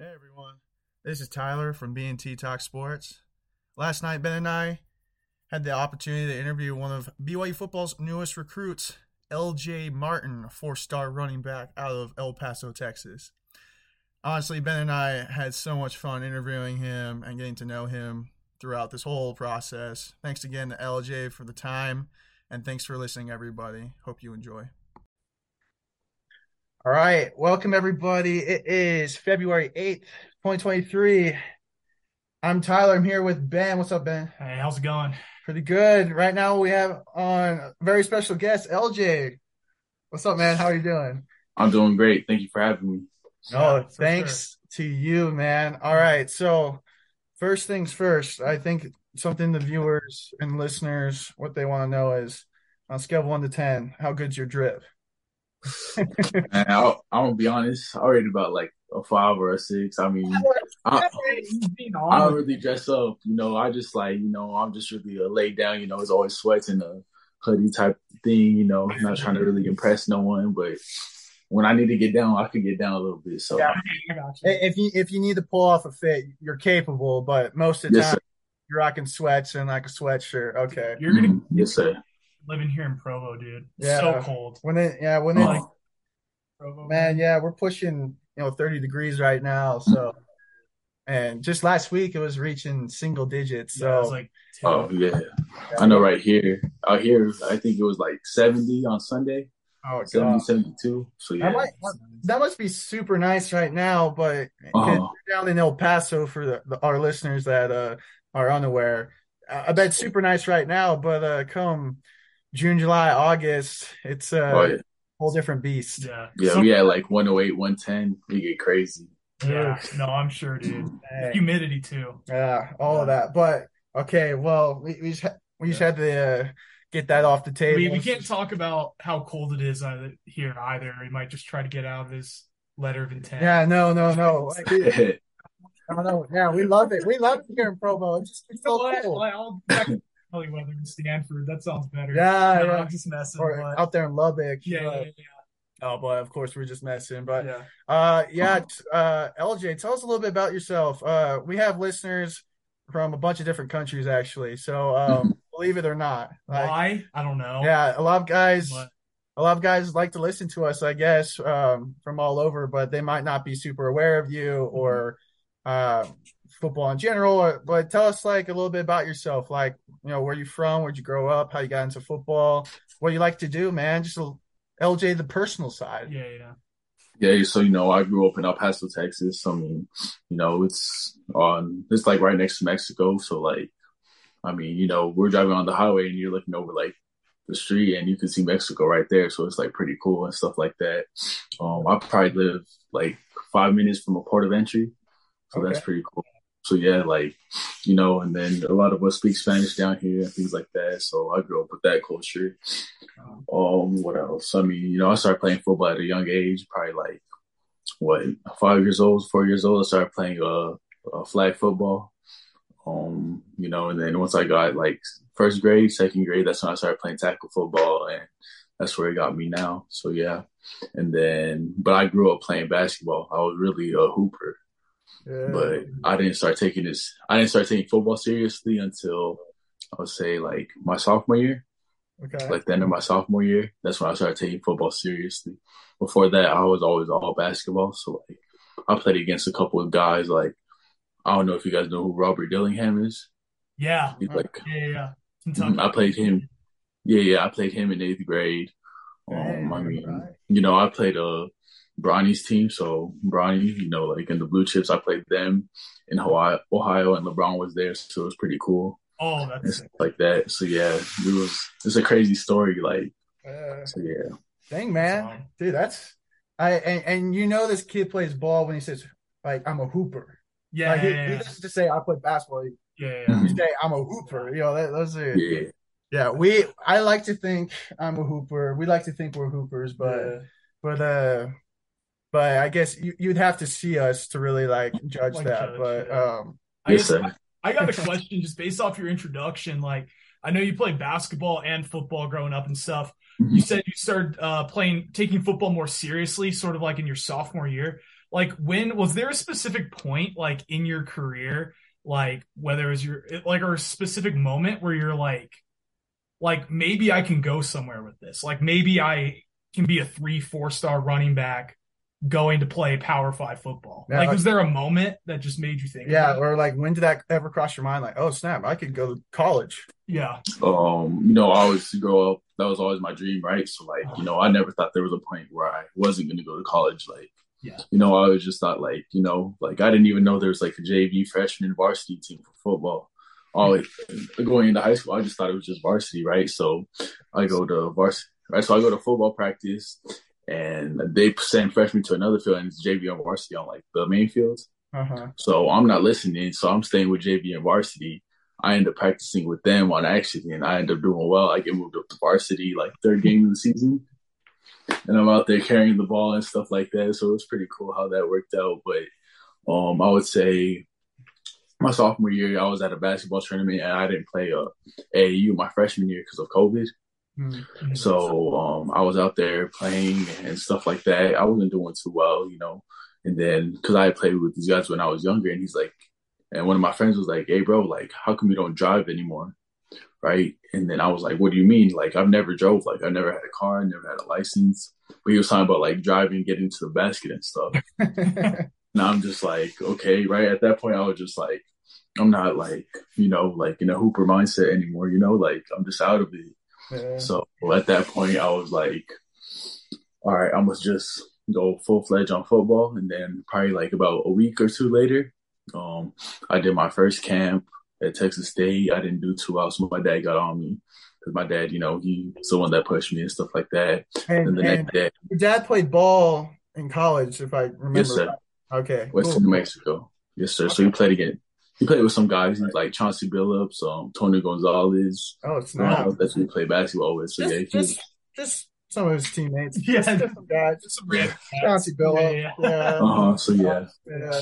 Hey everyone, this is Tyler from B&T Talk Sports. Last night, Ben and I had the opportunity to interview one of BYU football's newest recruits, LJ Martin, a four-star running back out of El Paso, Texas. Honestly, Ben and I had so much fun interviewing him and getting to know him throughout this whole process. Thanks again to LJ for the time, and thanks for listening, everybody. Hope you enjoy. All right, welcome everybody. It is February 8th, 2023. I'm Tyler. I'm here with Ben. What's up, Ben? Hey, how's it going? Pretty good. Right now we have on a very special guest, LJ. What's up, man? How are you doing? I'm doing great. Thank you for having me. No, yeah, thanks sure. to you, man. All right. So, first things first, I think something the viewers and listeners what they want to know is on scale of 1 to 10, how good's your drip? And I'll, I'm gonna be honest. I rate about like a five or a six. I mean, I, I don't really dress up. You know, I just like you know, I'm just really a laid down. You know, it's always sweats and a hoodie type thing. You know, I'm not trying to really impress no one, but when I need to get down, I can get down a little bit. So yeah, if you if you need to pull off a fit, you're capable. But most of the yes, time, sir. you're rocking sweats and like a sweatshirt. Okay, you're gonna mm-hmm. yes sir living here in Provo, dude. Yeah. So cold. When it yeah, when it. Provo, man, yeah, we're pushing, you know, 30 degrees right now. So and just last week it was reaching single digits. So yeah, like Oh yeah. I know right here. Out here I think it was like 70 on Sunday. Oh, 70, 72. So yeah. That, might, that must be super nice right now, but uh-huh. down in El Paso for the, the, our listeners that uh, are unaware. I bet super nice right now, but uh, come June, July, August, it's a oh, yeah. whole different beast. Yeah, yeah, so, we had like 108, 110. We get crazy. Yeah, no, I'm sure, dude. Hey. Humidity too. Yeah, all yeah. of that. But okay, well, we we just, we just had to uh, get that off the table. We, we can't talk about how cold it is uh, here either. We might just try to get out of his letter of intent. Yeah, no, no, no. I don't know. Yeah, we love it. We love it here in Provo. It's just it's so cool. I'll Probably weather in Stanford. That sounds better. Yeah, no, yeah. I'm just messing. Or but... out there in Lubbock. Yeah, but... yeah, yeah. Oh, but of course we're just messing. But yeah, uh, yeah. Uh, LJ, tell us a little bit about yourself. Uh, we have listeners from a bunch of different countries actually. So um, believe it or not, like, why I don't know. Yeah, a lot of guys. But... A lot of guys like to listen to us, I guess, um, from all over, but they might not be super aware of you or uh, football in general, but tell us like a little bit about yourself. Like, you know, where you from, where'd you grow up, how you got into football, what you like to do, man. Just a, LJ, the personal side. Yeah, yeah. Yeah, so you know, I grew up in El Paso, Texas. I mean, you know, it's on it's like right next to Mexico. So like, I mean, you know, we're driving on the highway and you're looking over like the street and you can see Mexico right there. So it's like pretty cool and stuff like that. Um, I probably live like five minutes from a port of entry. So okay. that's pretty cool. So yeah, like you know, and then a lot of us speak Spanish down here and things like that. So I grew up with that culture. Um, what else? I mean, you know, I started playing football at a young age, probably like what five years old, four years old. I started playing uh, uh flag football. Um, you know, and then once I got like first grade, second grade, that's when I started playing tackle football, and that's where it got me now. So yeah, and then but I grew up playing basketball. I was really a hooper. But I didn't start taking this. I didn't start taking football seriously until I would say like my sophomore year. Okay. Like the end of my sophomore year, that's when I started taking football seriously. Before that, I was always all basketball. So like, I played against a couple of guys. Like, I don't know if you guys know who Robert Dillingham is. Yeah. He's like, yeah, yeah. Mm-hmm. I played him. Yeah, yeah. I played him in eighth grade. Um, I mean, right. you know, I played a Bronny's team. So Bronny, you know, like in the Blue Chips, I played them in Hawaii, Ohio, and LeBron was there, so it was pretty cool. Oh, that's like that. So yeah, it was it's a crazy story. Like, uh, so yeah. Dang man, dude, that's I and, and you know this kid plays ball when he says like I'm a hooper. Yeah, like, he, yeah, he doesn't just say I play basketball. He, yeah, yeah. He say I'm a hooper. You know, that, those are yeah. Yeah, we I like to think I'm a hooper. We like to think we're hoopers, but yeah. but uh but I guess you, would have to see us to really like judge like that. Judge, but yeah. um, I, guess, I, I got a question just based off your introduction. Like, I know you played basketball and football growing up and stuff. Mm-hmm. You said you started uh, playing, taking football more seriously, sort of like in your sophomore year. like when was there a specific point like in your career, like whether it was your like or a specific moment where you're like, like maybe I can go somewhere with this. Like maybe I can be a three, four star running back going to play Power Five football. Yeah, like, like- was there a moment that just made you think? Yeah, or like when did that ever cross your mind? Like, oh snap, I could go to college. yeah, um, you know, I always grow up. That was always my dream, right? So, like, you know, I never thought there was a point where I wasn't going to go to college. Like, Yeah. you know, I always just thought, like, you know, like I didn't even know there was like a JV freshman varsity team for football. Always going into high school, I just thought it was just varsity, right? So, I go to varsity, right? So I go to football practice, and they send freshmen to another field, and it's JV and varsity on like the main fields. Uh huh. So I'm not listening. So I'm staying with JV and varsity. I end up practicing with them on accident. and I end up doing well. I get moved up to varsity like third game of the season. And I'm out there carrying the ball and stuff like that. So it's pretty cool how that worked out. But um, I would say my sophomore year, I was at a basketball tournament and I didn't play uh, AAU my freshman year because of COVID. Mm-hmm. So um, I was out there playing and stuff like that. I wasn't doing too well, you know. And then because I had played with these guys when I was younger, and he's like, and one of my friends was like, "Hey, bro, like, how come you don't drive anymore?" Right? And then I was like, "What do you mean? Like, I've never drove. Like, I never had a car, never had a license." But he was talking about like driving, getting to the basket and stuff. And I'm just like, okay, right? At that point, I was just like, I'm not like, you know, like in a hooper mindset anymore. You know, like I'm just out of it. Yeah. So at that point, I was like, all right, I must just go full fledged on football. And then probably like about a week or two later, um, I did my first camp at Texas State. I didn't do too well, so my dad got on me because my dad, you know, he's the one that pushed me and stuff like that. And, And, the and next day, your dad played ball in college, if I remember. yes, sir, right. Okay. Western cool. New Mexico, yes, sir. So he played again. He played with some guys like Chauncey Billups, um, Tony Gonzalez. Oh, it's not. Uh, that's who he played basketball with. So just, yeah, he just, just some of his teammates. Yeah. Just some guys. Just some random Chauncey Billups. Yeah, Yeah. yeah. uh huh. So yeah. yeah.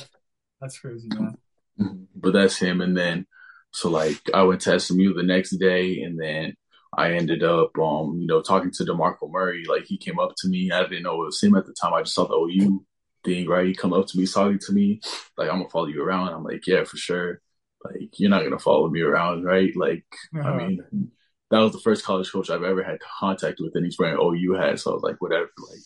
That's crazy, man. Mhm. But that's him. And then, so like, I went to SMU the next day, and then I ended up, um, you know, talking to DeMarco Murray. Like, he came up to me. I didn't know it was him at the time. I just saw the OU thing, right? He come up to me, talking to me, like, I'm gonna follow you around. I'm like, yeah, for sure. Like, you're not gonna follow me around, right? Like, Uh-huh. I mean, that was the first college coach I've ever had contact with, and he's wearing OU hat. So I was like, whatever. Like,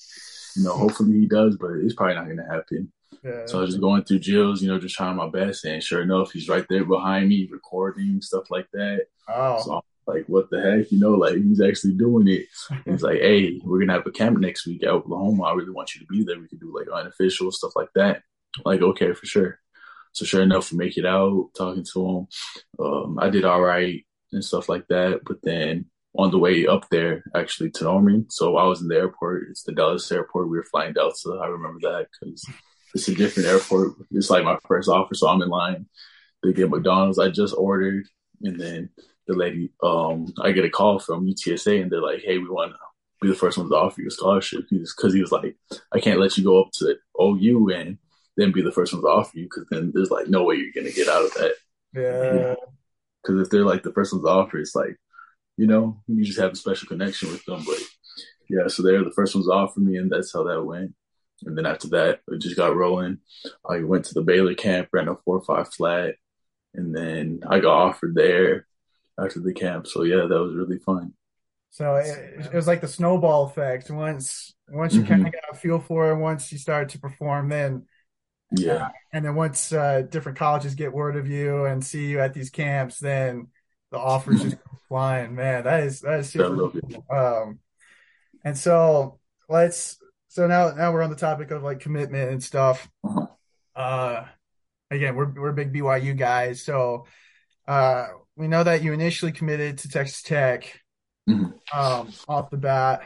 you know, hopefully he does, but it's probably not gonna happen. yeah. So I was just going through Jill's, you know, just trying my best. And sure enough, he's right there behind me, recording stuff like that. oh. So I'm like, what the heck? You know, like he's actually doing it. He's like, hey, we're gonna have a camp next week at Oklahoma. I really want you to be there. We could do like unofficial stuff like that. Like, okay, for sure. So sure enough, we make it out, talking to him. Um, I did all right and stuff like that. But then on the way up there, actually to Norman, so I was in the airport. It's the Dallas airport. We were flying Delta. I remember that because it's a different airport. It's like my first offer, so I'm in line. They get McDonald's. I just ordered, and then the lady, um, I get a call from UTSA, and they're like, "Hey, we want to be the first ones to offer you a scholarship." Because he was like, "I can't let you go up to OU and then be the first ones to offer you, because then there's like no way you're gonna get out of that. Yeah. Because if they're like the first ones to offer, it's like, you know, you just have a special connection with them. But yeah, so they're the first ones to offer me, and that's how that went. And then after that, it just got rolling. I went to the Baylor camp, ran a four or five flat, and then I got offered there after the camp. So yeah, that was really fun. So it, it was like the snowball effect. Once once you Mhm. kind of got a feel for it, once you started to perform, then Yeah, and then once uh, different colleges get word of you and see you at these camps, then the offers just flying. Man, that is that is super cool. Um, and so let's so now now we're on the topic of like commitment and stuff. Uh-huh. Uh, again, we're we're big BYU guys, so uh, we know that you initially committed to Texas Tech Mhm. um, off the bat,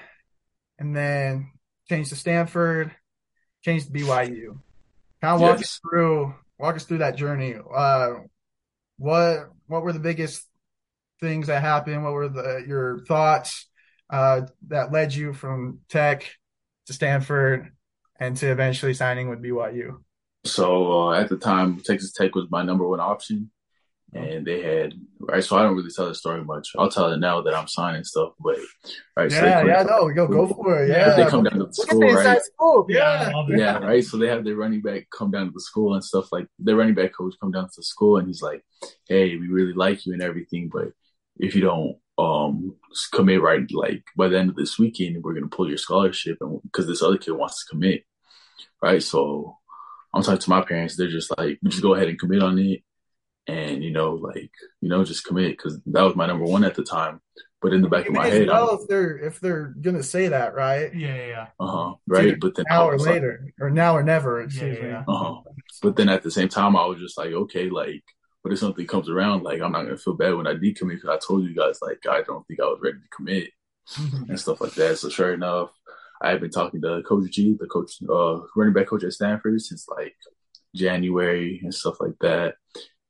and then changed to Stanford, changed to BYU. Kind of walk us through walk us through that journey. Uh, what what were the biggest things that happened? What were the your thoughts uh, that led you from Tech to Stanford and to eventually signing with BYU? So uh, at the time, Texas Tech was my number one option. And they had right. So I don't really tell the story much. I'll tell it now that I'm signing stuff, but right. Yeah, so they come, yeah, no, go go for it. Yeah, Yeah, they come down to the school, right? inside scoop. Yeah, Yeah. Yeah, right. So they have their running back come down to the school and stuff like their running back coach come down to the school and he's like, "Hey, we really like you and everything, but if you don't um commit right, like by the end of this weekend, we're gonna pull your scholarship and because this other kid wants to commit, right? So I'm talking to my parents. They're just like, just go ahead and commit on it, and you know, like you know, just commit because that was my number one at the time. But in the back You of my head, well I'm, if they're if they're gonna say that, right? Yeah, yeah, yeah. uh huh, either right. But then Now or was like, later, or now or never. Yeah, Excuse yeah, me. yeah. Uh-huh. But then at the same time, I was just like, okay, like, but if something comes around, like, I'm not gonna feel bad when I decommit because I told you guys, like, I don't think I was ready to commit and stuff like that. So sure enough, I had been talking to Coach G, the coach, uh, running back coach at Stanford, since like January and stuff like that.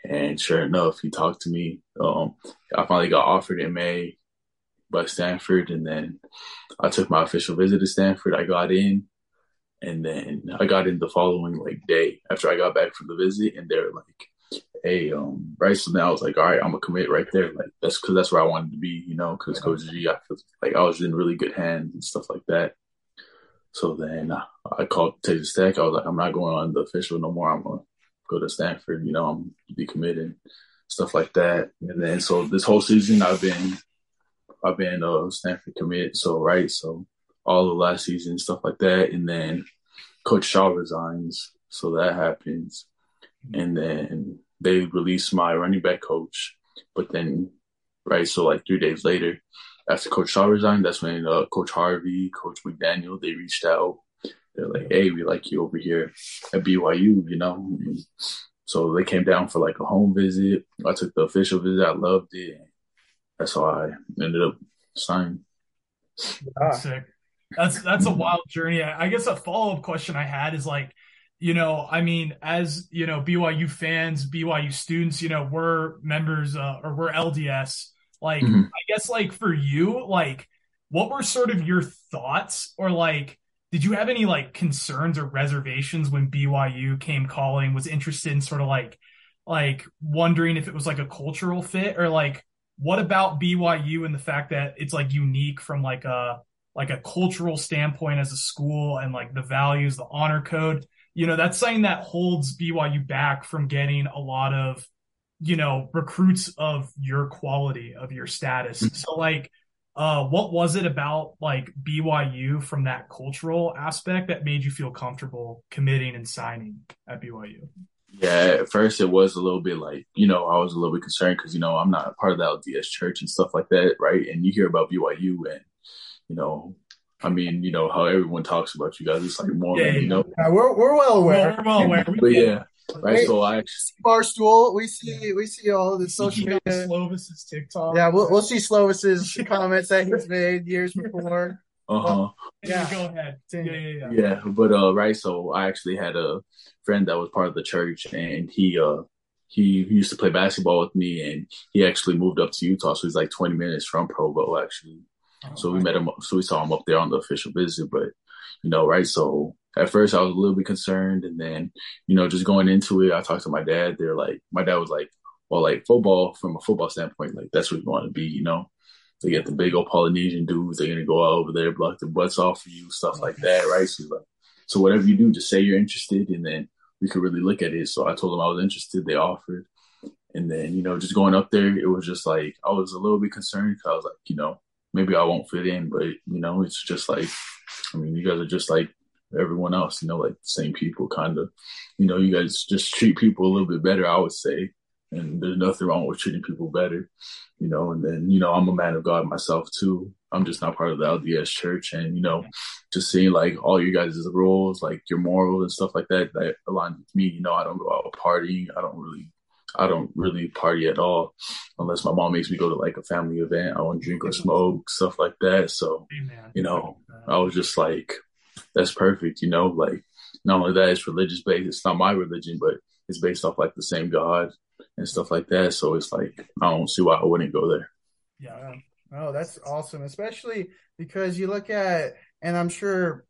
And sure enough, he talked to me. Um, I finally got offered in May by Stanford, and then I took my official visit to Stanford. I got in, and then I got in the following like day after I got back from the visit, and they were like, "Hey, um, right." So then I was like, "All right, I'm gonna commit right there." Like that's because that's where I wanted to be, you know. Because Coach G, I feel like I was in really good hands and stuff like that. So then I called Texas Tech. I was like, "I'm not going on the official no more. I'm gonna go to Stanford. You know, I'm decommitting, stuff like that." And then so this whole season, I've been, I've been uh Stanford commit. So right, so all the last season, stuff like that, and then Coach Shaw resigns, so that happens, and then they release my running back coach, but then right, so like three days later, after Coach Shaw resigned, that's when uh, Coach Harvey, Coach McDaniel, they reached out. They're like, "Hey, we like you over here at BYU," you know. And so they came down for like a home visit. I took the official visit. I loved it. That's how I ended up signing. Ah. Sick. That's that's a wild journey. I I guess a follow up question I had is like, you know, I mean, as you know, BYU fans, BYU students, you know, we're members uh, or we're LDS. Like, Mhm. I guess like for you, like, what were sort of your thoughts, or like, did you have any like concerns or reservations when BYU came calling? Was interested in sort of like, like wondering if it was like a cultural fit, or like, what about BYU and the fact that it's like unique from like a like a cultural standpoint as a school and like the values, the honor code, you know, that's something that holds BYU back from getting a lot of, you know, recruits of your quality, of your status. Mm-hmm. So like, uh, what was it about like BYU from that cultural aspect that made you feel comfortable committing and signing at BYU? Yeah, at first it was a little bit like, you know, I was a little bit concerned because, you know, I'm not a part of the LDS church and stuff like that, right? And you hear about BYU and, you know, I mean, you know, how everyone talks about you guys. It's like more, Yeah, you know. Yeah, we're we're well aware. Well, we're well aware. We But yeah, right. Hey. So I actually, Barstool, we see we see all the social Kedon media. Slovis's TikTok. Yeah, we'll we'll see Slovis's comments that he's made years before. uh huh. Yeah, Yeah. go ahead. Yeah, yeah, yeah. Yeah, but uh, right. So I actually had a friend that was part of the church, and he uh he, he used to play basketball with me, and he actually moved up to Utah, so he's like 20 minutes from Provo, actually. So we met him. So we saw him up there on the official visit. But you know, right? So at first I was a little bit concerned, and then you know, just going into it, I talked to my dad. They're like, my dad was like, well, like football from a football standpoint, like that's what you want to be, you know. They get the big old Polynesian dudes. They're gonna go out over there, block the butts off of you, stuff like that, right? So like, so whatever you do, just say you're interested, and then we could really look at it. So I told them I was interested. They offered, and then you know, just going up there, it was just like I was a little bit concerned because I was like, you know, maybe I won't fit in, but you know, it's just like, I mean, you guys are just like everyone else, you know, like the same people, kind of. You know, you guys just treat people a little bit better, I would say, and there's nothing wrong with treating people better, you know. And then, you know, I'm a man of God myself too. I'm just not part of the LDS church, and you know, just seeing like all you guys' rules, like your morals and stuff like that, that aligns with me. You know, I don't go out partying. I don't really I don't really party at all unless my mom makes me go to like a family event. I don't drink or smoke, stuff like that. So, Amen. you know, I was just like, that's perfect, you know, like not only that, it's religious based. It's not my religion, but it's based off like the same God and stuff like that. So it's like, I don't see why I wouldn't go there. Yeah. Oh, that's awesome, especially because you look at, and I'm sure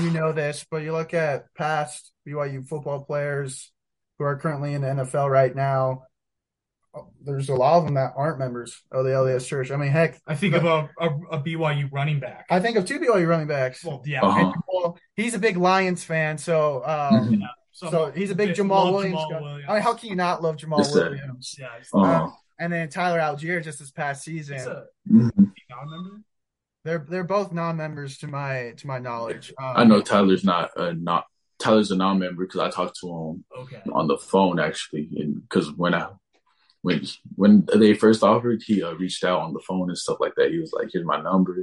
you know this, but you look at past BYU football players who are currently in the NFL right now. There's a lot of them that aren't members of the LDS Church. I mean, heck, I think of a, a, a BYU running back. I think of two BYU running backs. Well, yeah. Uh-huh. And Jamaal- he's a big Lions fan, so um, Mhm. so he's a big Jamaal Williams. Jamaal guy. Williams. I mean, how can you not love Jamaal Yes, sir. Williams? Yeah, he's, Uh, And then Tyler Allgeier just this past season. he's a mhm. non-member. They're they're both non-members to my to my knowledge. Um, I know Tyler's not a not Tyler's a non-member because I talked to him Okay. on the phone actually, and because when I when when they first offered, he uh, reached out on the phone and stuff like that. He was like, "Here's my number.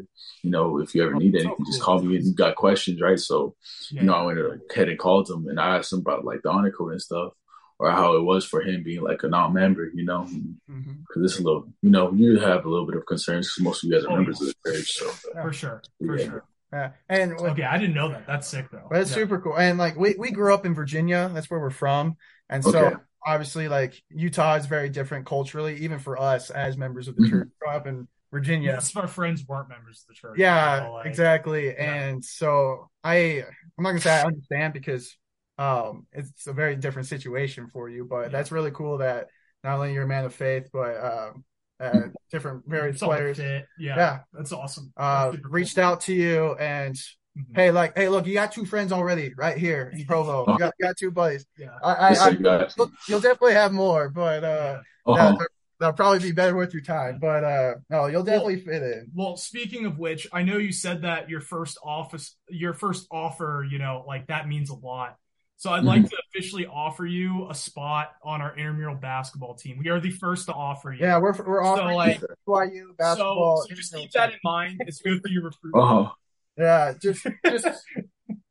You know, if you ever need Oh, anything, just call me and you got questions, right?" So Yeah. you know, I went ahead and called him and I asked him about like the honor code and stuff, or how it was for him being like a non-member. You know, because it's a little, you know, you have a little bit of concerns because most of you guys are Oh, members yeah. of the church. So for sure. For Yeah. sure. Yeah, and with- Okay, I didn't know that. That's sick though. But it's Yeah. super cool. And like we, we grew up in Virginia. That's where we're from. And so Okay. Obviously like Utah is very different culturally, even for us as members of the Mhm. church. Grew up in Virginia. Most of our friends weren't members of the church. Yeah, So, like, exactly. yeah. And so I I'm not gonna say I understand because um it's a very different situation for you, but Yeah. that's really cool that not only you're a man of faith, but um uh, different various it's players. Yeah, Yeah. that's awesome. uh That's super reached cool. out to you and Mhm. hey like hey look you got two friends already right here in Provo. You got, you got two buddies. Yeah. I, I, I sir, you got- you'll, you'll definitely have more, but uh, Uh-huh. that, that'll probably be better with your time. But uh, no, you'll definitely fit in. Well, speaking of which, I know you said that your first office, your first offer, you know, like that means a lot. So I'd like to officially offer you a spot on our intramural basketball team. We are the first to offer you. Yeah, we're we're offering like, BYU basketball. So, so just keep that in mind. It's good for your recruitment. Uh-huh. Yeah, just just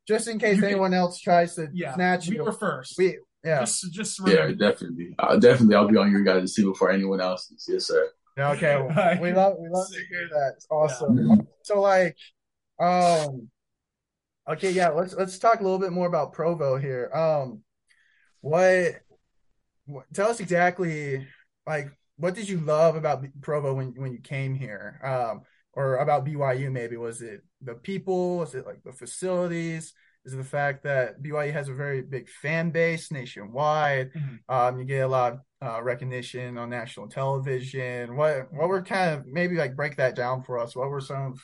just in case You can- anyone else tries to Yeah, snatch we you. were first. We yeah. Just, just Yeah, remember. definitely. Uh, definitely, I'll be on your guys' team before anyone else's. Yes, sir. Yeah, okay. well, we love we love to hear that. It's awesome. So like um okay, yeah, let's let's talk a little bit more about Provo here. Um what, what tell us exactly like what did you love about B- Provo when when you came here? Um or about BYU maybe was it the people, was it like the facilities? Is it the fact that BYU has a very big fan base nationwide? Mhm. Um, you get a lot of uh, recognition on national television. What what were kind of maybe like break that down for us? What were some of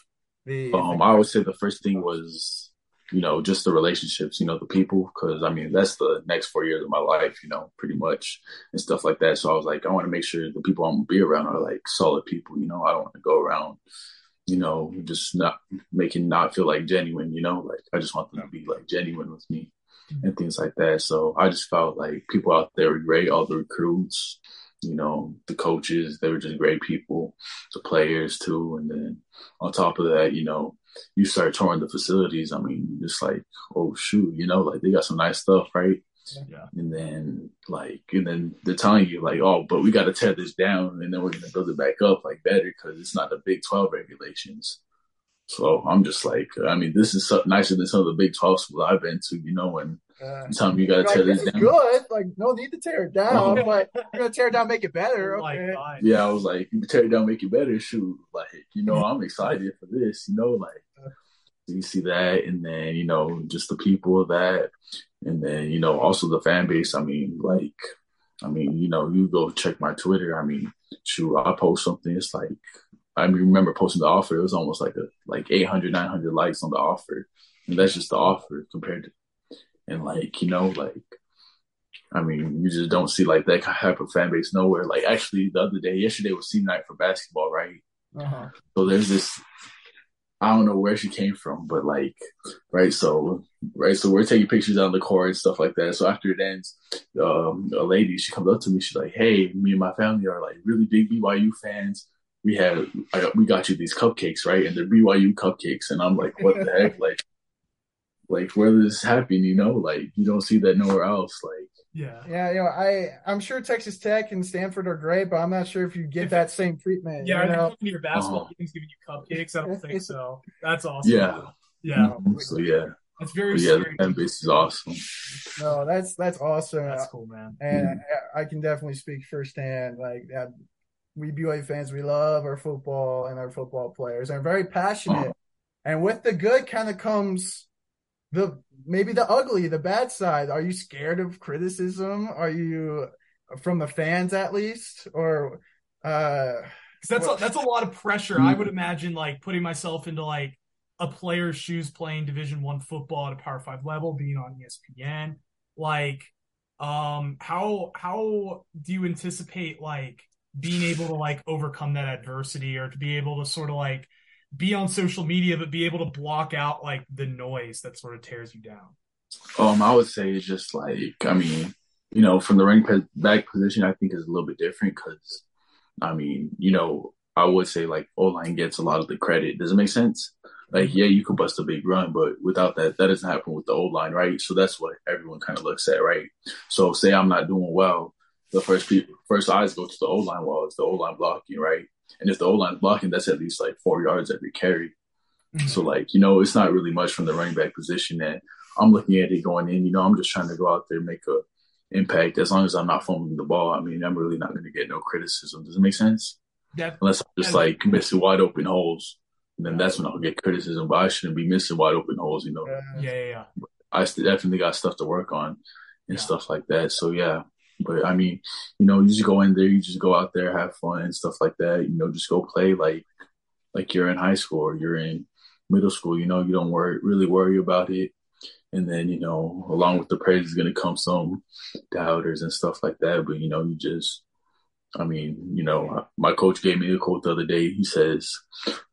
the Um, I would say the first thing was, you know, just the relationships, you know, the people, because I mean, that's the next four years of my life, you know, pretty much and stuff like that. So I was like, I want to make sure the people I'm gonna be around are like solid people, you know. I don't want to go around, you know, just not making not feel like genuine, you know. Like I just want them to be like genuine with me and things like that. So I just felt like people out there were great, all the recruits, you know, the coaches, they were just great people, the players too. And then on top of that, you know, you start touring the facilities. I mean, just like, oh shoot, you know, like they got some nice stuff, right? Yeah. And then like, and then they're telling you like, oh, but we got to tear this down, and then we're gonna build it back up like better because it's not the Big Twelve regulations. So I'm just like, I mean, this is so, nicer than some of the Big Twelve schools I've been to, you know, and uh, you tell me you got to like, tear this this down. good. Like no need to tear it down, but you're gonna tear it down, make it better. Okay. God. Yeah, I was like, you tear it down, make it better. Shoot, like you know, I'm excited for this. You know, like you see that, and then you know, just the people of that, and then you know, also the fan base. I mean, like, I mean, you know, you go check my Twitter. I mean, shoot, I post something. It's like I remember posting the offer. It was almost like a like 800, 900 likes on the offer, and that's just the offer compared to, and like you know, like I mean, you just don't see like that type of fan base nowhere. Like actually, the other day, yesterday was senior night for basketball, right? Uh-huh. So there's this. I don't know where she came from, but like, right? So, right? So we're taking pictures on the court and stuff like that. So after it ends, um, a lady she comes up to me. She's like, "Hey, me and my family are like really big BYU fans. We had, I we got you these cupcakes, right? And they're BYU cupcakes." And I'm like, "What the heck? Like, like where does this happen? You know, like you don't see that nowhere else. Like, Yeah. Yeah, you know, I I'm sure Texas Tech and Stanford are great, but I'm not sure if you get If- that same treatment. Yeah, you are they know? coming to your basketball Uh-huh. games giving you cupcakes? I don't think so. That's awesome. Yeah. Yeah. so yeah, That's very but yeah, the scary. fan base is awesome. No, that's that's awesome. That's cool, man. And I I can definitely speak firsthand. Like uh, we BYU fans, we love our football and our football players, and are very passionate. And with the good, kind of comes the maybe the ugly, the bad side. Are you scared of criticism? Are you from the fans at least, or uh, that's a, that's a lot of pressure. I would imagine like putting myself into like a player's shoes playing Division One football at a Power Five level, being on ESPN. Like, um, how how do you anticipate like being able to like overcome that adversity, or to be able to sort of like be on social media, but be able to block out like the noise that sort of tears you down? Um, I would say it's just like I mean, you know, from the running back position, I think is a little bit different because, I mean, you know, I would say like O line gets a lot of the credit. Does it make sense? Like, yeah, you could bust a big run, but without that, that doesn't happen with the O line, right? So that's what everyone kind of looks at, right? So say I'm not doing well, the first people, first eyes go to the O line wall. It's the O line blocking, right? And if the O line blocking, that's at least like four yards every carry. Mm-hmm. So like, you know, it's not really much from the running back position that I'm looking at it going in. You know, I'm just trying to go out there and make a impact. As long as I'm not fumbling the ball, I mean, I'm really not going to get no criticism. Does it make sense? Yeah. Unless I'm just like missing wide open holes, and then that's when I'll get criticism. But I shouldn't be missing wide open holes. You know. Yeah, yeah, yeah. I definitely got stuff to work on and yeah. stuff like that. So yeah. But I mean, you know, you just go in there, you just go out there, have fun and stuff like that. You know, just go play like like you're in high school or you're in middle school. You know, you don't worry really worry about it. And then, you know, along with the praise is going to come some doubters and stuff like that. But, you know, you just, I mean, you know, my coach gave me a quote the other day. He says,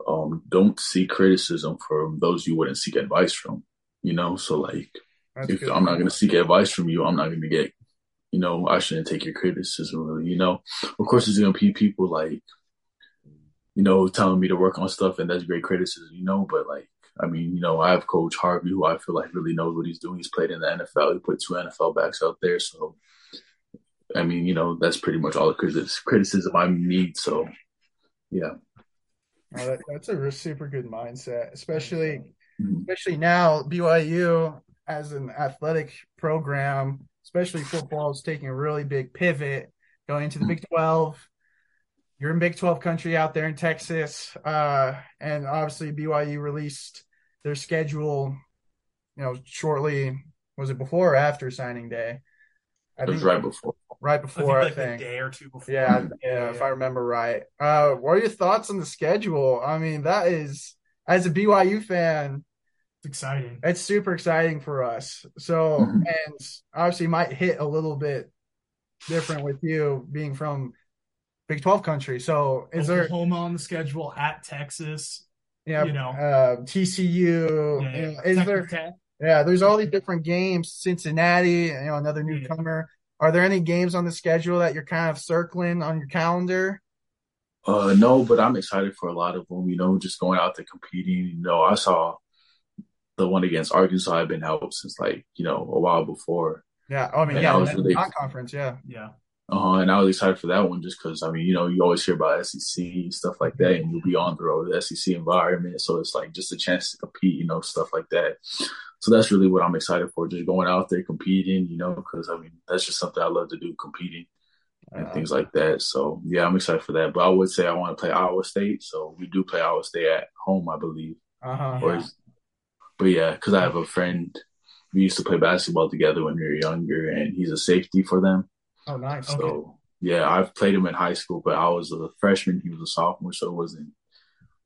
um, don't seek criticism from those you wouldn't seek advice from, you know? So, like, That's if good. I'm not going to seek advice from you, I'm not going to get, you know, I shouldn't take your criticism really, you know? Of course, there's going to be people like, you know, telling me to work on stuff, and that's great criticism, you know, but like, I mean, you know, I have Coach Harvey, who I feel like really knows what he's doing. He's played in the NFL. He put two NFL backs out there. So, I mean, you know, that's pretty much all the criticism I need. So, yeah. Oh, that, that's a super good mindset, especially mm-hmm. especially now BYU as an athletic program, especially football is taking a really big pivot going into the mm-hmm. Big Twelve you're in Big 12 country out there in Texas. Uh, and obviously BYU released their schedule, you know, shortly. Was it before or after signing day? I it was right before. Right before, I think, like I think. a day or two before. Yeah, yeah, yeah, if I remember right. Uh, what are your thoughts on the schedule? I mean, that is as a BYU fan, it's exciting. It's super exciting for us. So, mm-hmm. and obviously, might hit a little bit different with you being from Big Twelve country. So, is Oklahoma there Oklahoma on the schedule at Texas? yeah, you know, uh, TCU. Yeah, you know, is there? Tech. Yeah, there's all these different games. Cincinnati, you know, another newcomer. Are there any games on the schedule that you're kind of circling on your calendar? Uh, no, but I'm excited for a lot of them. You know, just going out there competing. You know, I saw the one against Arkansas. I've been out since like you know a while before. Yeah, oh, I mean, and yeah, I was really, non-conference. Yeah, yeah. Uh, and I was excited for that one just because I mean, you know, you always hear about SEC stuff like that, and you'll be on the road, the SEC environment, so it's like just a chance to compete, you know, stuff like that. So that's really what I'm excited for, just going out there competing, you know, because I mean, that's just something I love to do, competing and uh, things like that. So yeah, I'm excited for that. But I would say I want to play Iowa State, so we do play Iowa State at home, I believe. Uh-huh, yeah. But yeah, because I have a friend. We used to play basketball together when we were younger, and he's a safety for them. Oh, nice. So okay. yeah, I've played him in high school, but I was a freshman. He was a sophomore, so it wasn't.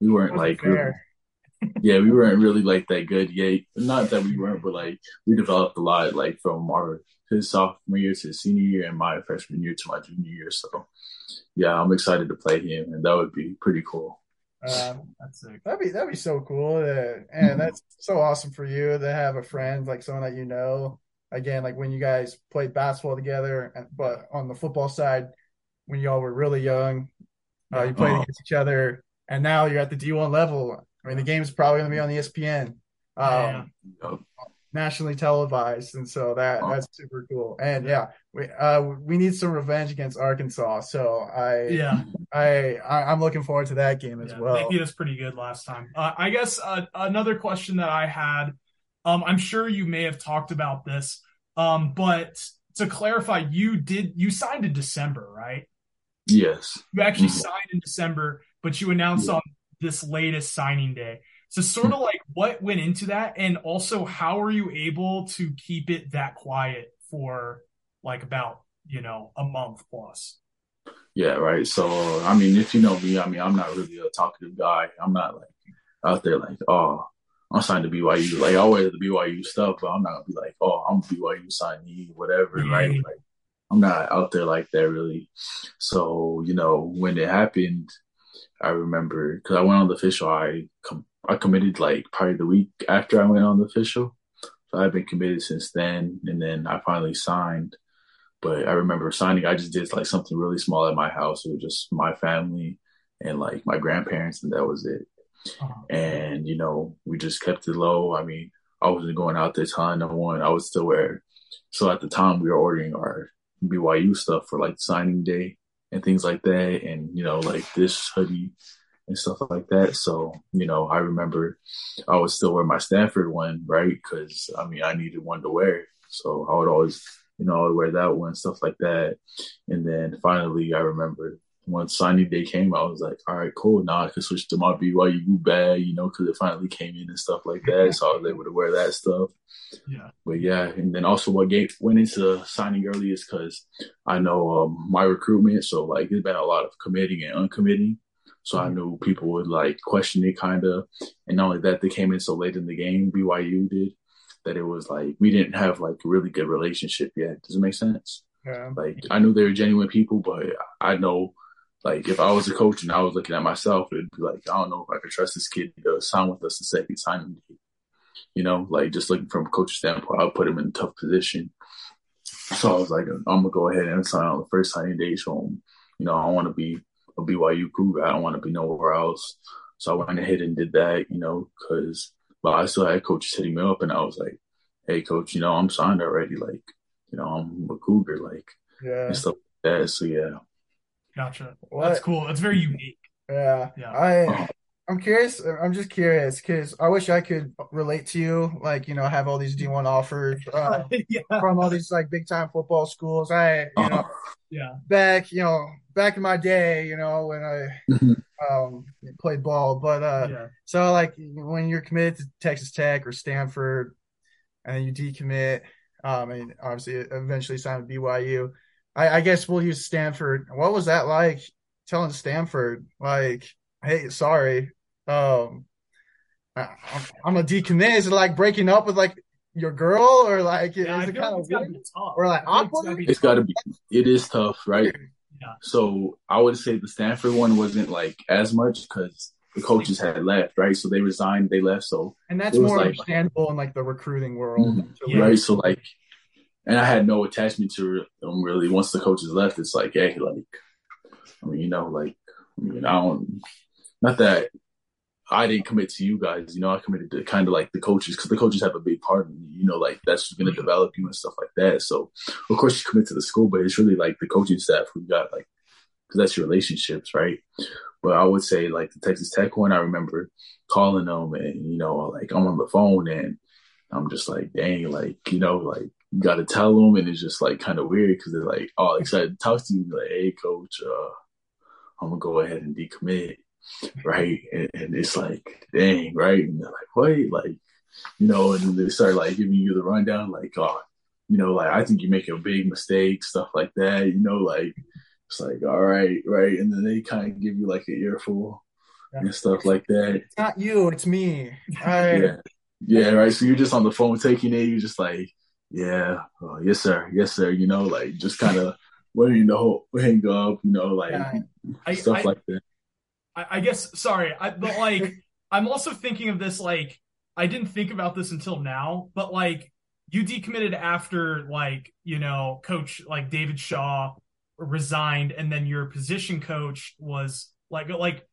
We weren't like. Really, yeah, we weren't really like that good yet. Not that we weren't, but like we developed a lot, like from our his sophomore year to his senior year, and my freshman year to my junior year. So yeah, I'm excited to play him, and that would be pretty cool. Uh, that's sick. That'd be that'd be so cool, and mm-hmm. that's so awesome for you to have a friend like someone that you know again, like when you guys played basketball together, but on the football side, when y'all were really young, uh, you played oh. against each other, and now you're at the D1 level. I mean, the game's probably going to be on the ESPN, um, yeah. nationally televised, and so that that's super cool. And yeah, we uh, we need some revenge against Arkansas. So I yeah I, I am looking forward to that game as yeah, well. They beat us pretty good last time. Uh, I guess uh, another question that I had um, I'm sure you may have talked about this, um, but to clarify, you did you signed in December, right? Yes. You actually mm-hmm. signed in December, but you announced yeah. on this latest signing day. So sort of like what went into that, and also how are you able to keep it that quiet for like about you know, a month plus. Yeah, right. So I mean, if you know me, I mean, I'm not really a talkative guy. I'm not like out there like, oh, I'm signed to BYU. Like I wear the BYU stuff, but I'm not gonna be like, oh, I'm BYU signee, whatever, mm-hmm. right? Like I'm not out there like that really. So you know, when it happened, I remember because I went on the official. I com- I committed like probably the week after I went on the official. So I've been committed since then, and then I finally signed. But I remember signing. I just did like something really small at my house. It was just my family and like my grandparents, and that was it. Uh-huh. And, you know, we just kept it low. I mean, I wasn't going out there telling no one. I was still wear. So at the time, we were ordering our BYU stuff for like signing day and things like that. And, you know, like this hoodie and stuff like that. So, you know, I remember I would still wear my Stanford one, right? Because, I mean, I needed one to wear. So I would always, you know, I would wear that one, stuff like that. And then finally, I remember once signing day came, I was like, all right, cool. Now I can switch to my BYU bag, you know, because it finally came in and stuff like that. So I was able to wear that stuff. Yeah. But yeah, and then also what gave, went into signing early is because I know um, my recruitment. So like, there's been a lot of committing and uncommitting. So I mm-hmm. knew people would like question it kind of. And not only that, they came in so late in the game, BYU did, that it was like, we didn't have like a really good relationship yet. Does it make sense? Yeah. Like I knew they were genuine people, but I know like if I was a coach and I was looking at myself, it'd be like, I don't know if I could trust this kid to sign with us the second signing day. You know, like just looking from a coach standpoint, I'll put him in a tough position. So I was like, I'm gonna go ahead and sign on the first signing day. So, you know, I want to be a BYU Cougar. I don't want to be nowhere else. So I went ahead and did that. You know, because but I still had coaches hitting me up, and I was like, Hey, coach, you know, I'm signed already. Like, you know, I'm a Cougar. Like, yeah, and stuff like that. So yeah. Gotcha. What? That's cool. That's very unique. Yeah. Yeah. I I'm curious. I'm just curious because I wish I could relate to you. Like, you know, have all these D1 offers uh, yeah. from all these like big time football schools. I, you know, yeah, back, you know, back in my day, you know, when I mm-hmm. um, played ball. But uh, yeah. so like when you're committed to Texas Tech or Stanford, and then you decommit, um, and obviously eventually sign with BYU I, I guess we'll use Stanford. What was that like telling Stanford, like, hey, sorry, um, I, am a decommit? Is it like breaking up with like your girl, or like yeah, is it kind of weird? or like awkward? It's got to be. It is tough, right? Yeah. So I would say the Stanford one wasn't like as much because the coaches had left, right? So they resigned, they left. So and that's more like, understandable in like the recruiting world, mm-hmm. right? So like and I had no attachment to them really. Once the coaches left, it's like, hey, like, I mean, you know, like, I mean, I don't, not that I didn't commit to you guys, you know, I committed to kind of like the coaches because the coaches have a big part in you, you know, like that's going to develop you and stuff like that. So, of course, you commit to the school, but it's really like the coaching staff who got like, because that's your relationships, right? But I would say like the Texas Tech one, I remember calling them and, you know, like I'm on the phone and I'm just like, dang, like, you know, like, you got to tell them, and it's just like kind of weird because they're like all excited to talk to you, like, "Hey, coach, uh, I'm gonna go ahead and decommit." Right, and, and, it's like, dang, right, and they're like, wait, like, you know, and then they start like giving you the rundown, like, oh, you know, like I think you're making a big mistake, stuff like that, you know, like it's like, all right, right, and then they kind of give you like an earful yeah. and stuff like that. It's not you, it's me. I... yeah, yeah, right. So you're just on the phone taking it. You're just like, yeah, oh, yes, sir, yes, sir. You know, like just kind of waiting to hold, hang up, you know, like yeah. stuff I, like that. I, I guess, sorry, I, but like, I'm also thinking of this, like, I didn't think about this until now, but like, you decommitted after, like, you know, coach, like David Shaw resigned, and then your position coach was like, like,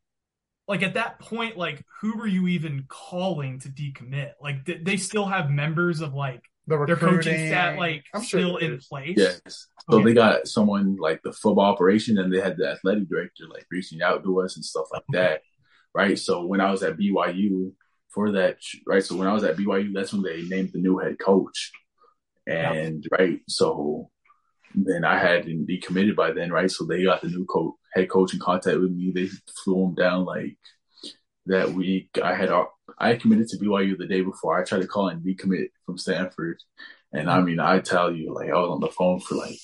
like at that point, like, who were you even calling to decommit? Like, did they still have members of like the their coaching staff like I'm still sure in place. Yes. So okay. they got someone like the football operation, and they had the athletic director like reaching out to us and stuff like that. Right. So when I was at BYU for that, right. So when I was at BYU, that's when they named the new head coach, and yep. right. So then I hadn't decommitted by then, right? So they got the new coach, head coach in contact with me. They flew him down like that week. I had I committed to BYU the day before. I tried to call and decommit from Stanford, and I mm-hmm. mean, I tell you, like I was on the phone for like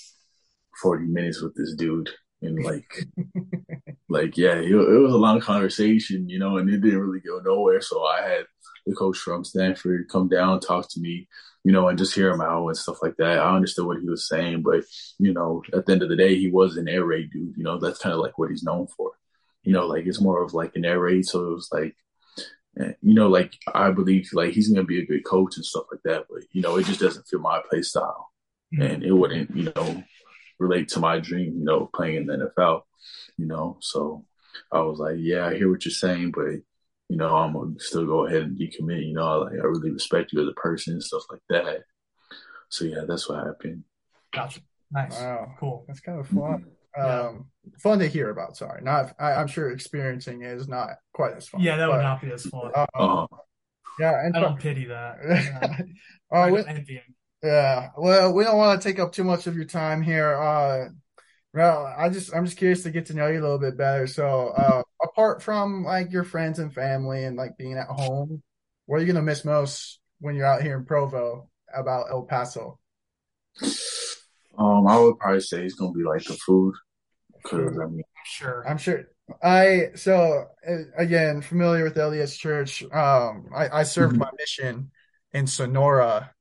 40 minutes with this dude. And like, like, yeah, it, it was a long conversation, you know, and it didn't really go nowhere. So I had the coach from Stanford come down, talk to me, you know, and just hear him out and stuff like that. I understood what he was saying, but you know, at the end of the day, he was an air raid dude. You know, that's kind of like what he's known for. You know, like it's more of like an air raid. So it was like, eh, you know, like I believe like he's gonna be a good coach and stuff like that. But you know, it just doesn't fit my play style, mm-hmm. and it wouldn't, you know, relate to my dream. You know, playing in the NFL. You know, so I was like, yeah, I hear what you're saying, but you know, I'm gonna still go ahead and decommit. You know, like I really respect you as a person and stuff like that. So yeah, that's what happened. Gotcha. Nice. Wow. Cool. That's kind of fun. Mm-hmm. Um, fun to hear about. Sorry, not. I, am sure experiencing is not quite as fun. Yeah, that but, would not be as fun. Uh, uh, yeah, and I don't pity that. Yeah. uh, we, yeah. Well, we don't want to take up too much of your time here. Uh, well, I just I'm just curious to get to know you a little bit better. So, uh, apart from like your friends and family and like being at home, what are you gonna miss most when you're out here in Provo about El Paso? Um, I would probably say it's gonna be like the food, because I mean, sure, I'm sure. I so again familiar with LDS Church. Um, I, I served mm-hmm. my mission in Sonora,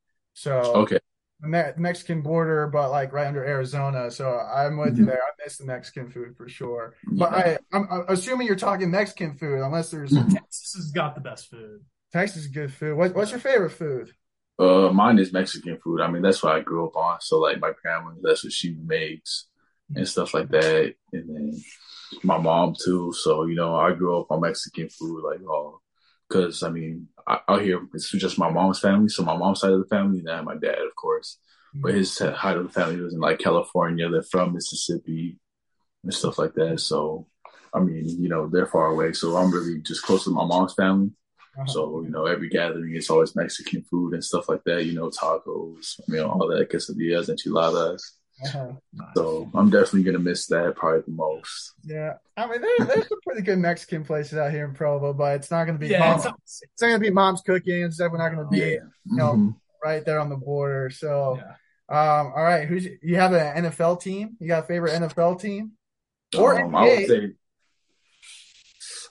so okay, the Mexican border, but like right under Arizona. So I'm with mm-hmm. you there. I miss the Mexican food for sure. But I, I'm, I'm, assuming you're talking Mexican food, unless there's mm-hmm. Texas has got the best food. Texas is good food. What, what's your favorite food? Uh, mine is Mexican food. I mean, that's what I grew up on. So like my grandma, that's what she makes and stuff like that. And then my mom too. So you know, I grew up on Mexican food. Like oh, because I mean, I, out here it's just my mom's family, so my mom's side of the family, and then my dad, of course. Mm-hmm. But his side of the family was in like California. They're from Mississippi and stuff like that. So I mean, you know, they're far away. So I'm really just close to my mom's family. Uh-huh. So, you know, every gathering it's always Mexican food and stuff like that, you know, tacos, I mean, all that quesadillas, enchiladas. Uh-huh. So I'm definitely gonna miss that probably the most. Yeah, I mean there, there's some pretty good Mexican places out here in Provo, but it's not gonna be yeah, it's, not, it's, not, gonna be mom's cooking. It's definitely not gonna be yeah. you know mm-hmm. right there on the border. So, yeah. um, all right, who's you have an NFL team? You got a favorite NFL team? Or um, I would say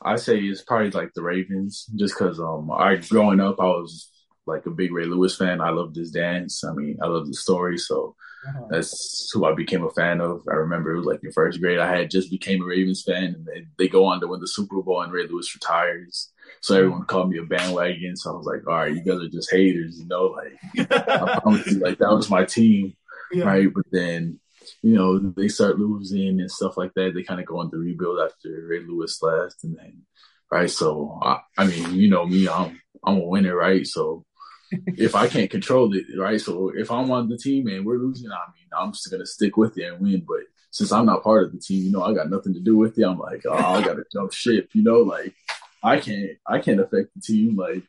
I say it's probably like the Ravens, just because um I growing up I was like a big Ray Lewis fan. I loved his dance. I mean, I love the story, so uh-huh. That's who I became a fan of. I remember it was like in first grade. I had just became a Ravens fan, and they, they go on to win the Super Bowl, and Ray Lewis retires. So everyone called me a bandwagon. So I was like, all right, you guys are just haters, you know. Like I promise you, like that was my team, yeah. right? But then you know they start losing and stuff like that. They kind of go into rebuild after Ray Lewis left, and then right. So I, I mean, you know me, I'm I'm a winner, right? So if I can't control it, right? So if I'm on the team and we're losing, I mean, I'm just gonna stick with it and win. But since I'm not part of the team, you know, I got nothing to do with it. I'm like, oh, I gotta jump ship, you know, like I can't, I can't affect the team, like.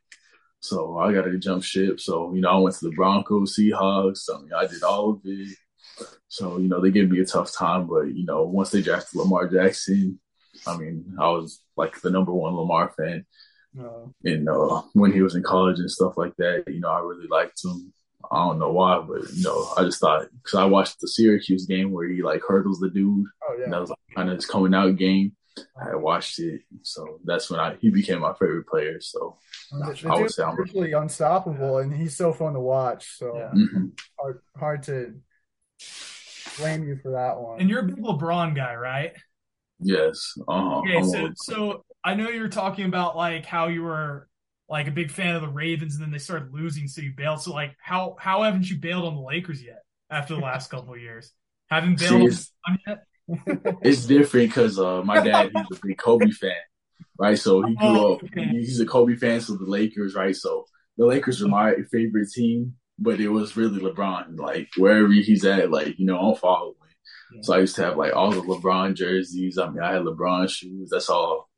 So I got to jump ship. So, you know, I went to the Broncos, Seahawks. I mean, I did all of it. So, you know, they gave me a tough time. But, you know, once they drafted Lamar Jackson, I mean, I was like the number one Lamar fan. Uh, and uh, when he was in college and stuff like that, you know, I really liked him. I don't know why, but you know, I just thought because I watched the Syracuse game where he like hurdles the dude. Oh yeah, and that was like, kind of his coming out game. I watched it, so that's when I he became my favorite player. So the, the I would say I'm really unstoppable, and he's so fun to watch. So yeah. mm-hmm. hard hard to blame you for that one. And you're a big LeBron guy, right? Yes. Uh-huh. Okay, so so I know you were talking about like how you were like a big fan of the Ravens and then they started losing, so you bailed. So like how how haven't you bailed on the Lakers yet after the last couple of years? Haven't bailed See, on yet? it's different because uh, my dad he's a big Kobe fan, right? So he grew oh, up. Okay. He's a Kobe fan, so the Lakers, right? So the Lakers are my favorite team, but it was really LeBron. Like wherever he's at, like you know, I'm following. So I used to have like all the LeBron jerseys. I mean, I had LeBron shoes. That's all.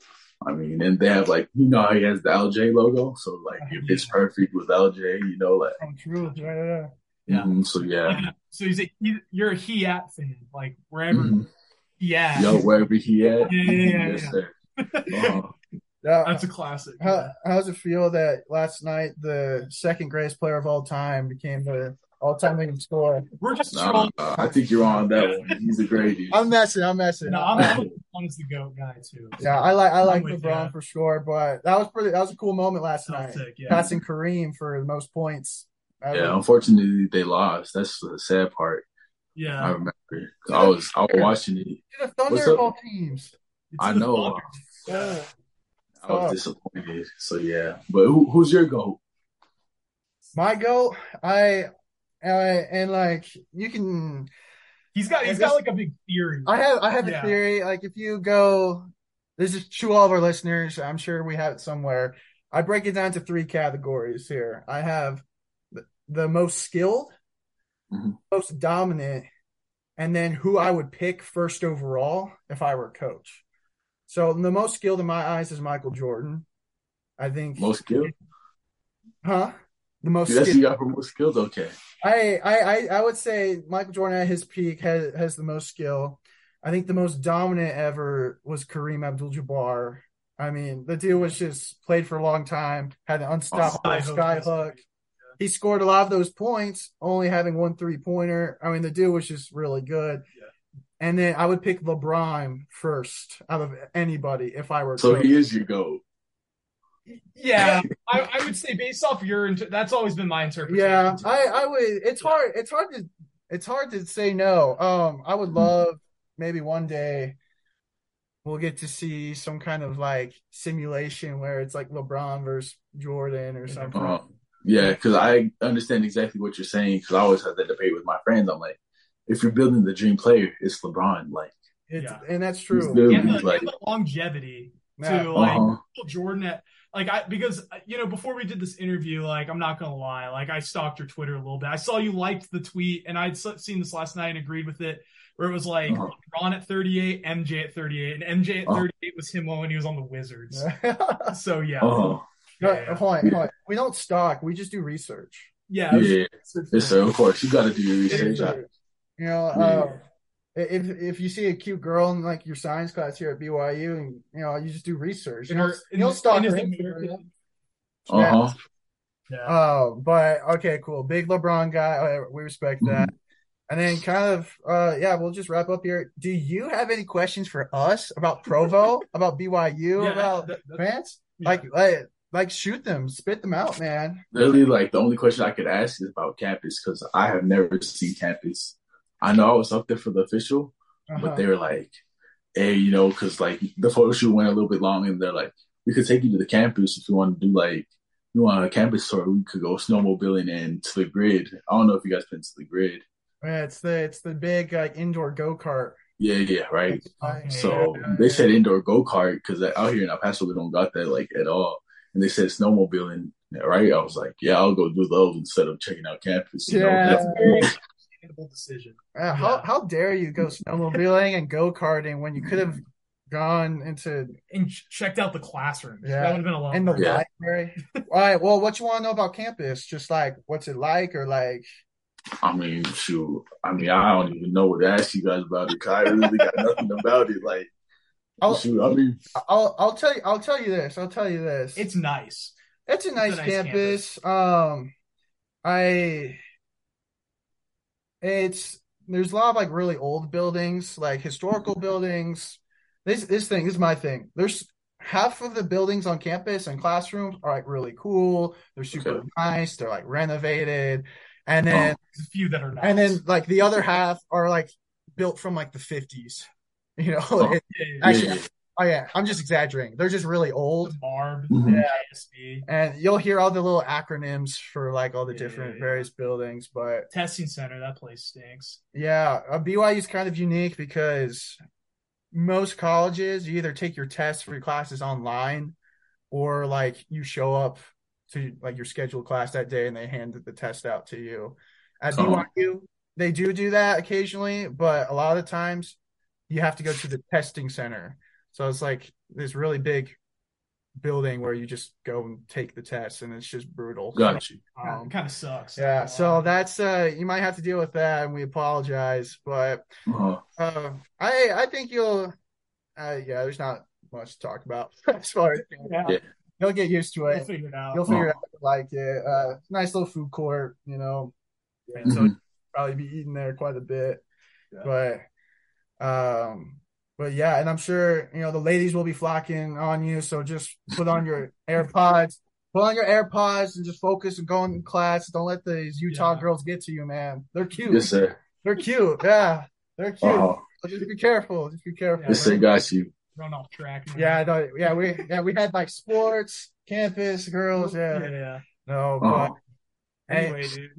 I mean, and they have like you know how he has the LJ logo, so like if it's perfect with LJ, you know, like oh, true, yeah, yeah. yeah. Mm-hmm, so yeah. So he's a, he, you're a he at fan, like wherever mm-hmm. he at. Yo, wherever he at. Yeah, yeah, yeah. yes, sir. Uh-huh. That's a classic. How, how does it feel that last night the second greatest player of all time became the all-time leading scorer. We're just Nah, trolling. Uh, I think you're on that one. He's a great I'm messing. I'm messing. No, I'm, I'm the goat guy too. yeah, I like I I'm like with LeBron ya. for sure, but that was pretty. That was a cool moment last night, yeah. passing Kareem for the most points. ever. Yeah, unfortunately they lost. That's the sad part. Yeah, I Yeah. remember. I was I was watching it. To the What's Thunder of all teams. It's I know. Yeah. I was disappointed. So yeah. But who, who's your goat? My goat, I, I and like you can. He's got he's Yeah, got like a big theory. I have I have Yeah. a theory. Like if you go, this is to all of our listeners. I'm sure we have it somewhere. I break it down to three categories here. I have the, the most skilled, Mhm. most dominant, and then who I would pick first overall if I were a coach. So the most skilled in my eyes is Michael Jordan. I think, Most skilled? huh? The most That's skilled. you got for most skills? Okay. I, I, I, I would say Michael Jordan at his peak has, has the most skill. I think the most dominant ever was Kareem Abdul-Jabbar. I mean, the dude was just played for a long time, had an unstoppable Sky sky hook. hook. He scored a lot of those points, only having one three pointer. I mean, the dude was just really good. Yeah. And then I would pick LeBron first out of anybody if I were. a So coach. he is your goat. Yeah, I, I would say based off your inter- that's always been my interpretation. Yeah. I, I would. It's hard. It's hard to. It's hard to say no. Um, I would love maybe one day we'll get to see some kind of like simulation where it's like LeBron versus Jordan or something. Uh, yeah, because I understand exactly what you're saying. Because I always have that debate with my friends. I'm like, if you're building the dream player, it's LeBron. Like, It's, Yeah. and that's true. and the, like, and the longevity Yeah. to like uh-huh. Michael Jordan at like I because uh, you know before we did this interview like I'm not gonna lie like I stalked your Twitter a little bit I saw you liked the tweet and I'd seen this last night and agreed with it where it was like Uh-huh. LeBron at 38 MJ at 38 and MJ at Uh-huh. 38 was him when he was on the Wizards so yeah uh-huh. yeah, Hold on, hold on. We don't stalk. We just do research. yeah, yeah, yes, sir. Of course, you got to do your research. Research. You know, Yeah. uh, if if you see a cute girl in like your science class here at BYU, and you know, you just do research. You In know, her- in you'll stalk her American- Uh huh. yeah. Oh, but okay, cool. Big LeBron guy. uh, We respect that. And then kind of, uh, yeah, we'll just wrap up here. Do you have any questions for us about Provo, about BYU, Yeah, about that- that- yeah. Like, like, like, shoot them, spit them out, man. Really, like the only question I could ask is about campus because I have never seen campus. I know I was up there for the official, Uh-huh. but they were like, "Hey, you know, because like the photo shoot went a little bit long, and they're like, we could take you to the campus if you want to do like you want a campus tour. We could go snowmobiling and to the grid. I don't know if you guys been to the grid. Yeah, it's the it's the big like indoor go kart. Yeah, yeah, right. So Yeah, they said indoor go kart because out here in El Paso we don't got that like at all. And they said snowmobiling, right? I was like, yeah, I'll go do those instead of checking out campus. You Yeah. know, that's a very understandable decision Uh, how Yeah. how dare you go snowmobiling and go karting when you could have gone into and checked out the classroom Yeah. that would have been a lot in the. Yeah. library? All right. Well, what you want to know about campus? Just like what's it like, or like I mean, shoot. I mean, I don't even know what to ask you guys about it 'cause I really got nothing about it. Like, I'll shoot. I mean, I'll I'll tell you I'll tell you this. I'll tell you this. it's nice It's a nice, nice campus. Um, I it's there's a lot of like really old buildings, like historical buildings. This this thing this is my thing. There's half of the buildings on campus and classrooms are like really cool. They're super Okay. nice. They're like renovated, and then oh, There's a few that are not and then like the other half are like built from like the 50s. You know, Oh. It- yeah, yeah, actually, yeah. Oh yeah, I'm just exaggerating. They're just really old. the Barb Mhm. yeah ISB And you'll hear all the little acronyms for like all the Yeah, different yeah, yeah. various buildings. But testing center that place stinks yeah, uh, BYU is kind of unique because most colleges, you either take your tests for your classes online or like you show up to like your scheduled class that day and they hand the test out to you. At Uh-huh. BYU, they do do that occasionally, but a lot of the times you have to go to the testing center. So it's like this really big building where you just go and take the test and it's just brutal. got you. Um, it kind of sucks yeah, so that's uh you might have to deal with that and we apologize, but Uh-huh. uh I I think you'll uh yeah, there's not much to talk about as far as yeah, Yeah. you'll get used to we'll it. figure it out You'll figure out if you like it. Uh nice little food court, you know. and so you'll probably be eating there quite a bit. Yeah. But um, but yeah, and I'm sure you know the ladies will be flocking on you. So just put on your AirPods, put on your AirPods, and just focus and go in class. Don't let these Utah Yeah. girls get to you, man. They're cute. Yes, sir. They're cute. Yeah, they're cute. Uh-huh. So just be careful. Just be careful. Yes, sir. Got you. Run off track. man. Yeah, no, yeah, we yeah we had like sports, campus, girls. yeah, Yeah, yeah. no, Uh-huh. but hey, Anyway, dude.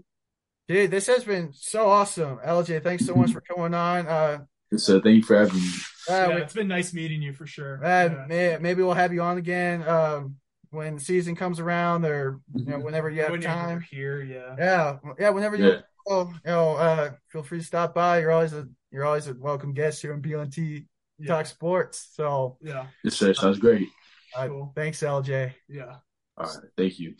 dude, this has been so awesome. LJ, thanks so much for coming on. Uh, Yes, sir. Thank you for having me. uh, yeah, we- it's been nice meeting you for sure. Uh, Yeah. may, maybe we'll have you on again um, when the season comes around, or you know, whenever you have When you're time. here, yeah. Yeah, yeah, whenever you Yeah. oh, you know, uh, feel free to stop by. You're always a you're always a welcome guest here on B&T Yeah. Talk Sports. So, Yeah. Yes, sir. Sounds great. uh, Cool. thanks, LJ. Yeah. All right. Thank you.